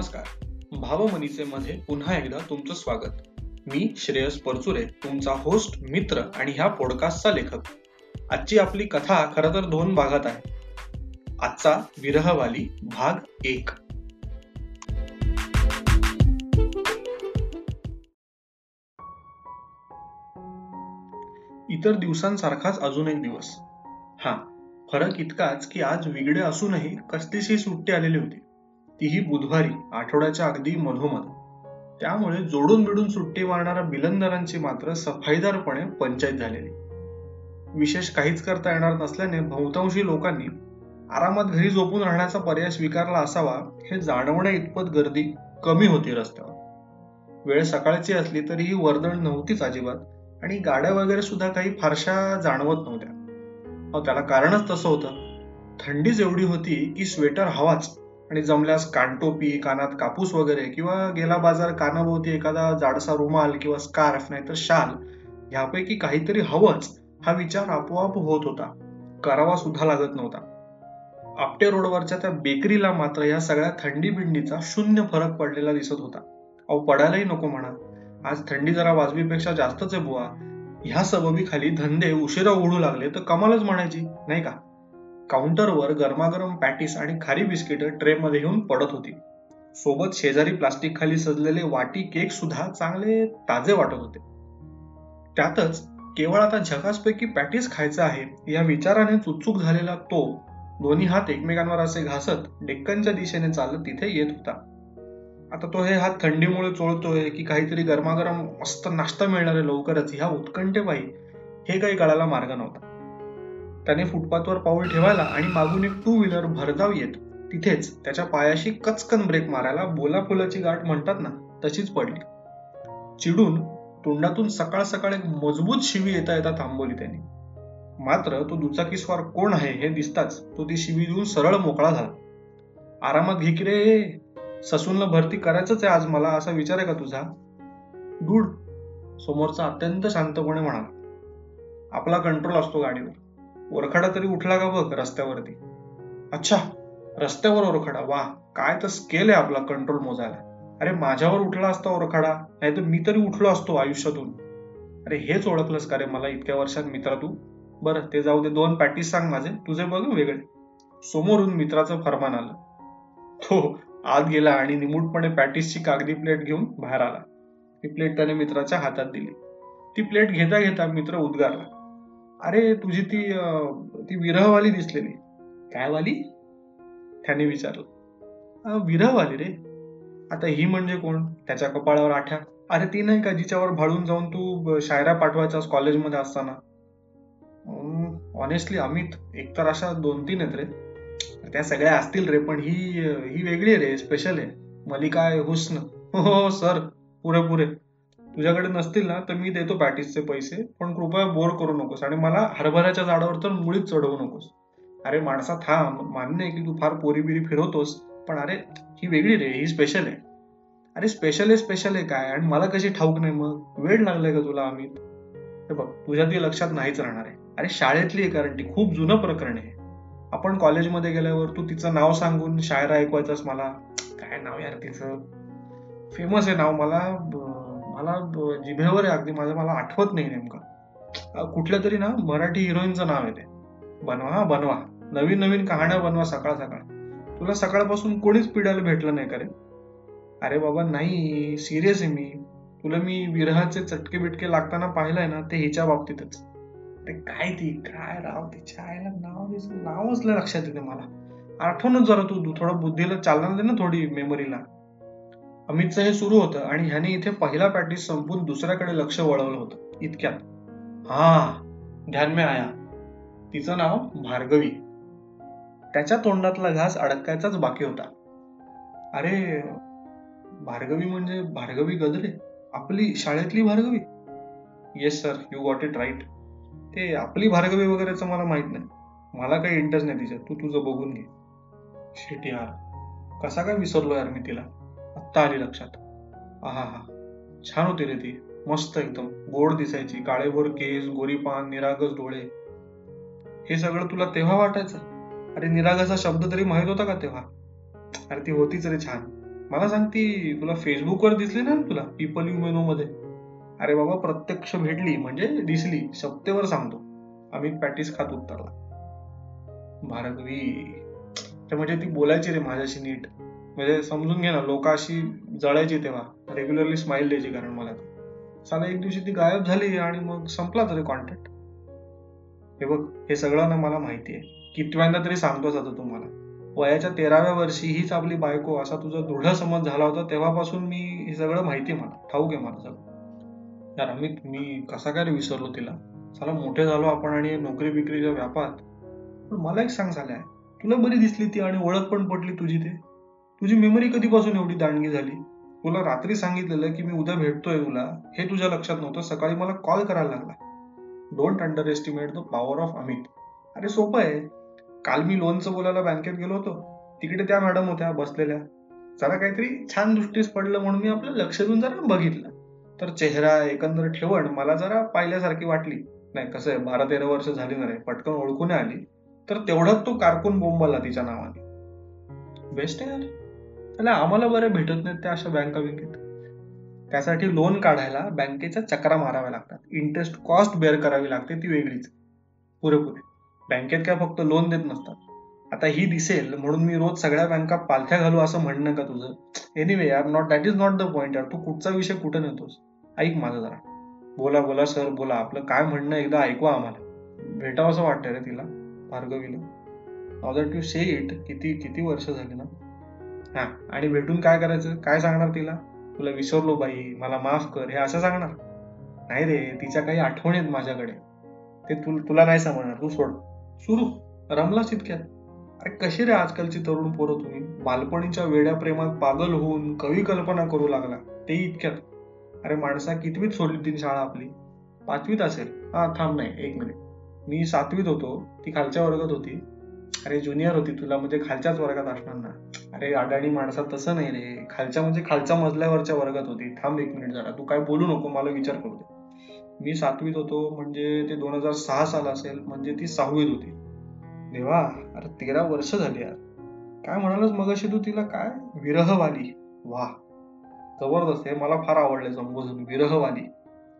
नमस्कार. भावमनीचे मध्ये पुन्हा एकदा तुमचं स्वागत. मी श्रेयस परचुरे तुमचा होस्ट मित्र आणि ह्या पॉडकास्टचा लेखक. आजची आपली कथा खरं तर दोन भागात आहे. आजचा विरहवाली भाग एक. इतर दिवसांसारखाच अजून एक दिवस. हा फरक इतकाच की आज विगडे असूनही कसलीशी सुट्टी आलेली होती. तीही बुधवारी आठवड्याच्या अगदी मधोमध. त्यामुळे जोडून बिडून सुट्टी मारणाऱ्या बिलंदरांची मात्र सफाईदारपणे पंचायत झालेली. विशेष काहीच करता येणार नसल्याने बहुतांशी लोकांनी आरामात घरी झोपून राहण्याचा पर्याय स्वीकारला असावा हे जाणवण्या इतपत गर्दी कमी होती रस्त्यावर. वेळ सकाळची असली तरीही वर्दळ नव्हतीच अजिबात आणि गाड्या वगैरे सुद्धा काही फारशा जाणवत नव्हत्या. त्याला कारणच तसं होतं. थंडीच एवढी होती की स्वेटर हवाच. आणि जमल्यास कानटोपी कानात कापूस वगैरे किंवा गेला बाजार कानाभोवती एखादा जाडसा रुमाल किंवा स्कार्फ नाहीतर शाल ह्यापैकी काहीतरी हवंच हा विचार आपोआप होत होता. करावा सुद्धा लागत नव्हता. आपटे रोडवरच्या त्या बेकरीला मात्र या सगळ्या थंडी बिंडीचा शून्य फरक पडलेला दिसत होता. अहो पडायलाही नको म्हणा. आज थंडी जरा वाजवीपेक्षा जास्तच आहे बुवा. ह्या सबबीखाली धंदे उशिरा उघडू लागले तर कमालच म्हणायची नाही का? काउंटरवर गरमागरम पॅटीस आणि खारी बिस्किट ट्रेमध्ये येऊन घेऊन पडत होती. सोबत शेजारी प्लास्टिक खाली सजलेले वाटी केक सुद्धा चांगले ताजे वाटत होते. त्यातच केवळ आता झकासपैकी पॅटीस खायचं आहे या विचाराने चुकचूक झालेला तो दोन्ही हात एकमेकांवर असे घासत डेक्कनच्या दिशेने चालत तिथे येत होता. आता तो हे हात थंडीमुळे चोळतोय की काहीतरी गरमागरम मस्त नाश्ता मिळणार आहे लवकरच ह्या उत्कंठेपायी हे काही कळायला मार्ग नव्हता. त्याने फुटपाथवर पाऊल ठेवायला आणि मागून एक टू व्हीलर भरधाव येत. तिथेच त्याच्या पायाशी कचकन ब्रेक मारायला बोलाफुलाची गाठ म्हणतात ना तशीच पडली. चिडून तोंडातून सकाळ सकाळ एक मजबूत शिवी येता येता थांबवली त्याने. मात्र तो दुचाकीस्वार कोण आहे हे दिसताच तो ती शिवी देऊन सरळ मोकळा झाला. आरामात घे की रे ससूनला भरती करायचंच आहे आज मला असा विचार आहे का तुझा? गुड समोरचा अत्यंत शांतपणे म्हणाला. आपला कंट्रोल असतो गाडीवर. ओरखडा तरी उठला का बघ रस्त्यावरती? अच्छा रस्त्यावर ओरखडा. वा काय तर स्केल आहे आपला कंट्रोल मोजायला. अरे माझ्यावर उठला असता ओरखडा नाही तर मी तरी उठलो असतो आयुष्यातून. अरे हेच ओळखलंस का रे मला इतक्या वर्षात मित्रा तू? बरं ते जाऊ दे दोन पॅटीस सांग माझे. तुझे बघ वेगळे? समोरून मित्राचं फरमान आलं. तो आत गेला आणि निमूटपणे पॅटीसची कागदी प्लेट घेऊन बाहेर आला. ती प्लेट त्याने मित्राच्या हातात दिली. ती प्लेट घेता घेता मित्र उद्गारला. अरे तुझी ती ती विरहवाली दिसलेली काय वाली त्याने विचारलं. विरहवाली रे. आता ही म्हणजे कोण? त्याच्या कपाळावर आठ्या. अरे ती नाही का जिच्यावर भाळून जाऊन तू शायरा पाठवायचास कॉलेजमध्ये असताना? ऑनेस्टली अमित एकतर अशा दोन तीन आहेत रे. त्या सगळ्या असतील रे पण ही ही वेगळी रे स्पेशल आहे. मलिका हुस्न. हो, हो, हो सर. पुरे पुरे. तुझ्याकडे नसतील ना तर मी देतो पॅटीसचे पैसे पण कृपया बोर करू नकोस आणि मला हरभऱ्याच्या झाडावर तर मुळीच चढवू नकोस. अरे माणसा थांब. मान्य आहे की तू फार पोरी बिरी फिरवतोस पण अरे ही वेगळी रे ही स्पेशल आहे. अरे स्पेशल आहे स्पेशल आहे काय? आणि मला कशी ठाऊक नाही मग? वेळ लागलाय का तुला आम्ही हे बघ तुझ्या ती लक्षात नाहीच राहणार आहे. अरे शाळेतली आहे कारण ती खूप जुनं प्रकरण आहे. आपण कॉलेजमध्ये गेल्यावर तू तिचं नाव सांगून शायरा ऐकवायचंस मला. काय नाव यार तिचं? फेमस आहे नाव मला. मला जिभेवर आहे अगदी माझं मला आठवत नाही नेमकं. कुठल्या तरी ना मराठी हिरोईनचं नाव आहे ते. बनवा हा बनवा. नवीन नवीन कहाण्या बनवा सकाळ सकाळ. तुला सकाळपासून कोणीच पिढ्याला भेटलं नाही करे अरे बाबा नाही. सिरियस आहे मी. तुला मी विरहाचे चटके बिटके लागताना पाहिलंय ना ते हिच्या बाबतीतच. ते काय ती काय राव तिच्या आईला नाव नावच लक्षात येते मला. आठवणच जरा तू थोडं बुद्धीला चालना दे ना थोडी मेमरीला अमितचं हे सुरू होतं आणि ह्याने इथे पहिला प्रॅक्टिस संपून दुसऱ्याकडे लक्ष वळवलं होतं. इतक्यात. हा ध्यान में आया. तिचं नाव भार्गवी. त्याच्या तोंडातला घास अडकायचाच बाकी होता. अरे भार्गवी म्हणजे भार्गवी गदरे? आपली शाळेतली Bhargavi? Yes sir you got it right ते आपली भार्गवी वगैरेचं मला माहीत नाही. मला काही इंटरेस्ट नाही तिच्यात. तू तुझं बघून घे. शेट यार. कसा काय विसरलो यार मी तिला? आत्ता आली लक्षात. आहा हा. छान होती रे ती. मस्त एकदम. गोड दिसायची. काळेभोर केस गोरीपान निरागस डोळे. हे सगळं तुला तेव्हा वाटायचं? अरे निरागसा शब्द तरी माहीत होता का तेव्हा? अरे ती होतीच रे छान. मला सांगती तुला फेसबुकवर दिसली ना तुला? पीपल यू मेनू मध्ये? अरे बाबा प्रत्यक्ष भेटली. म्हणजे दिसली. सप्तेवर सांगतो. अमित पॅटीस खात उत्तरला. भारगवी. म्हणजे ती बोलायची रे माझ्याशी नीट. म्हणजे समजून घे ना लोक अशी जळायची तेव्हा रेग्युलरली स्माइल द्यायची कारण मला. साला एक दिवशी ती गायब झाली आणि मग संपला तरी कॉन्टॅक्ट हे बघ हे सगळं ना मला माहिती आहे. कितव्यांदा तरी सांगतोच आता तुम्हाला. वयाच्या तेराव्या वर्षी हीच आपली बायको असा तुझा दृढ समज झाला होता तेव्हापासून मी हे सगळं माहिती मला. ठाऊक आहे मला सगळं. यार अमित मी कसा काय विसरलो तिला? चला मोठे झालो आपण आणि नोकरी बिकरीच्या व्यापात. पण मला एक सांग झालाय तुला बरी दिसली ती आणि ओळख पण पडली तुझी ते? तुझी मेमरी कधीपासून एवढी दांडगी झाली? तुला रात्री सांगितलेलं की मी उद्या भेटतोय तुला हे तुझ्या लक्षात नव्हतं. सकाळी मला कॉल करायला लागला. Don't underestimate the power of Amit अरे सोपं आहे. काल मी लोनचं बोलायला बँकेत गेलो होतो. तिकडे त्या मॅडम होत्या बसलेल्या. जरा काहीतरी छान दृष्टीस पडलं म्हणून मी आपलं लक्ष देऊन जरा बघितलं. तर चेहरा एकंदर ठेवण मला जरा पाहिल्यासारखी वाटली. नाही कसं आहे बारा तेरा वर्ष झाली ना रे पटकन ओळखून आली. तर तेवढंच तो कारकून बोंबला तिच्या नावाने. बेस्ट आहे यार. त्याला आम्हाला बरं भेटत नाहीत त्या अशा बँका बँकेत त्यासाठी लोन काढायला बँकेच्या चक्रा माराव्या लागतात. इंटरेस्ट कॉस्ट बेअर करावी लागते ती वेगळीच. पुरेपुरे. बँकेत काय फक्त लोन देत नसतात. आता ही दिसेल म्हणून मी रोज सगळ्या बँका पालथ्या घालू असं म्हणणं का तुझं? एनिवे यार not that is not the point यार. तू कुठचा विषय कुठं नेतोस? ऐक माझं जरा. बोला बोला सर बोला. आपलं काय म्हणणं एकदा ऐकवा आम्हाला. भेटावं असं वाटतं रे तिला. भार्गवीला. नाव दॅट यू से इट किती किती वर्ष झाली ना? हा आणि भेटून काय करायचं? काय सांगणार तिला? तुला विसरलो बाई मला माफ कर हे असं सांगणार? नाही रे तिच्या काही आठवणी आहेत माझ्याकडे. ते तु, तुला नाही समजणार तू सोड. सुरू रमलाच इतक्यात. अरे कशी रे आजकालची तरुण पोरं तुम्ही? बालपणीच्या वेड्या प्रेमात पागल होऊन कवी कल्पना करू लागला ते इतक्यात. अरे माणसा कितवीत सोडली ती शाळा आपली? पाचवीत असेल. हा थांब नाही एक मिनिट. मी सातवीत होतो ती खालच्या वर्गात होती. अरे ज्युनियर होती तुला म्हणजे खालच्याच वर्गात असणार ना. अरे अडाणी माणसा तसं नाही रे. खालच्या म्हणजे खालच्या मजल्यावरच्या वर्गात होती. थांब एक मिनिट जरा. तू काय बोलू नको मला विचार करू दे. मी सातवीत होतो म्हणजे ते दोन हजार सहा साल असेल म्हणजे ती सहावीत होती. देवा अरे तेरा वर्ष झाली यार. काय म्हणालच मगाशी तू तिला? काय? विरहवाली. वा. जबरदस्त हे मला फार आवडले संबोधन विरहवाली.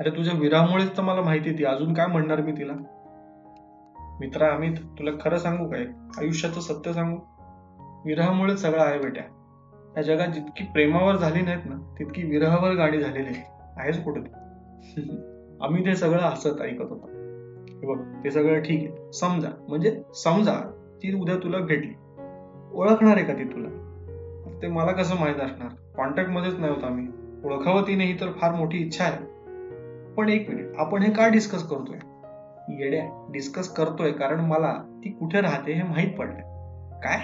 अरे तुझ्या विरहामुळेच तर मला माहिती ती. अजून काय म्हणणार मी तिला? मित्रा अमित तुला खरं सांगू काय आयुष्याचं सत्य सांगू? विरहामुळे सगळं आहे बेट्या. या जगात जितकी प्रेमावर झाली नाहीत ना तितकी विरहावर गाडी झालेली आहेच कुठे? अमित हे सगळं हसत ऐकत होता. बघ ते सगळं ठीक आहे. समजा म्हणजे समजा ती उद्या तुला भेटली. ओळखणार आहे का ती तुला? ते मला कसं माहीत असणार? कॉन्टॅक्ट मध्येच नाही होत आम्ही. ओळखावं ती नाही तर फार मोठी इच्छा आहे. पण एक मिनिट आपण हे का डिस्कस करतोय? येड्या डिस्कस करतोय कारण मला ती कुठे राहते हे माहीत पडलं काय?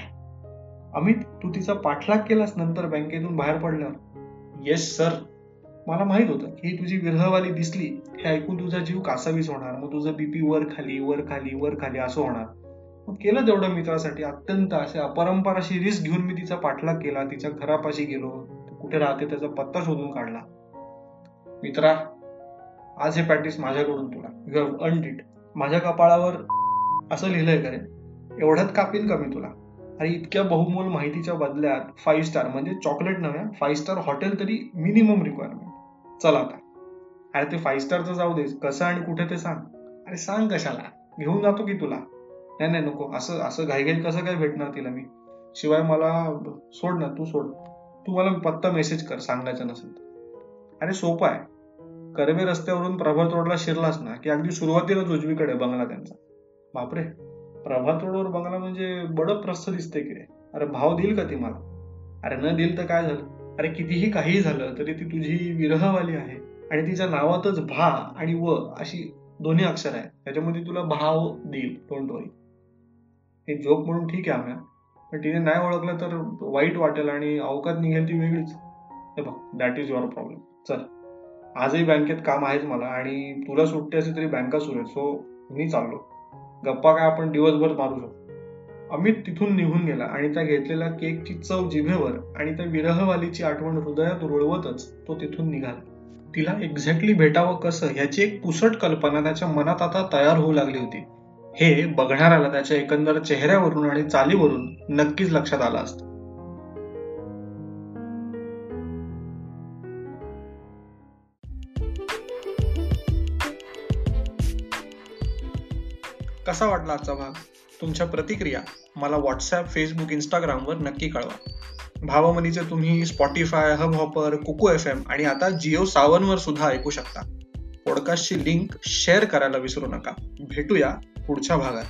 अमित तू तिचा पाठलाग केलास नंतर बँकेतून बाहेर पडल्यावर? येस सर मला माहीत होतं की ही तुझी विरहवाली दिसली हे ऐकून तुझा जीव कासावीस होणार. मग तुझं बीपी वर खाली वर खाली वर खाली असं होणार. मग केलं तेवढं मित्रासाठी. अत्यंत असे अपरंपार अशी रिस्क घेऊन मी तिचा पाठलाग केला. तिच्या घरापाशी गेलो. कुठे राहते त्याचा पत्ता शोधून काढला. मित्रा आज हे प्रॅक्टिस माझ्याकडून तुला. यू हॅव अर्न इट माझ्या कपाळावर असं लिहिलंय करे एवढ्यात कापील का मी तुला? आणि इतक्या बहुमोल माहितीच्या बदल्यात फाईव्ह स्टार म्हणजे चॉकलेट नव्या फाईव्ह स्टार हॉटेल तरी मिनिमम रिक्वायरमेंट चला आता. अरे ते फाईव्ह स्टारचं जाऊ दे. कसं आणि कुठे ते सांग. अरे सांग कशाला? घेऊन जातो की तुला? नाही नाही नको. असं असं घाईघाई कसं काय भेटणार तिला मी? शिवाय मला सोड ना तू सोड. तू मला पत्ता मेसेज कर सांगायचं नसेल अरे सोपं आहे. कर्वे रस्त्यावरून प्रभात रोडला शिरलास ना की अगदी सुरुवातीलाच उजवीकडे बंगला त्यांचा. बापरे! प्रभात रोडवर बंगला म्हणजे बड प्रस्थ दिसते की रे. अरे भाव देईल का ती मला? अरे न देईल तर काय झालं? अरे कितीही काही झालं तरी ती तुझी विरहवाली आहे. आणि तिच्या नावातच भा आणि व अशी दोन्ही अक्षर आहे त्याच्यामध्ये तुला भाव देईल. डोंट वरी हे जोक म्हणून ठीक आहे आम्ही. पण तिने नाही ओळखलं तर वाईट वाटेल आणि अवकात निघेल ती वेगळीच. हे बघ दॅट इज युअर प्रॉब्लेम चल. आजही बँकेत काम आहेच मला आणि तुला सुट्टी असेल तरी बँका सुरू आहे सो मी चाललो. गप्पा काय आपण दिवसभर मारू शकतो. अमित तिथून निघून गेला आणि त्या घेतलेल्या केकची चव जिभेवर आणि त्या विरहवालीची आठवण हृदयात रुळवतच तो तिथून निघाला. तिला एक्झॅक्टली भेटावं कसं ह्याची एक पुसट कल्पना त्याच्या मनात आता तयार होऊ लागली होती. हे बघणाऱ्याला त्याच्या एकंदर चेहऱ्यावरून आणि चालीवरून नक्कीच लक्षात आलं असतं. कसा वाटला आजचा भाग? तुमच्या प्रतिक्रिया मला व्हॉट्सॲप फेसबुक इंस्टाग्रामवर नक्की कळवा. भावमनीचे तुम्ही Spotify Hubhopper Kuku F M आणि आता जिओ सावनवर सुद्धा ऐकू शकता. पॉडकास्टची लिंक शेअर करायला विसरू नका. भेटूया पुढच्या भागात.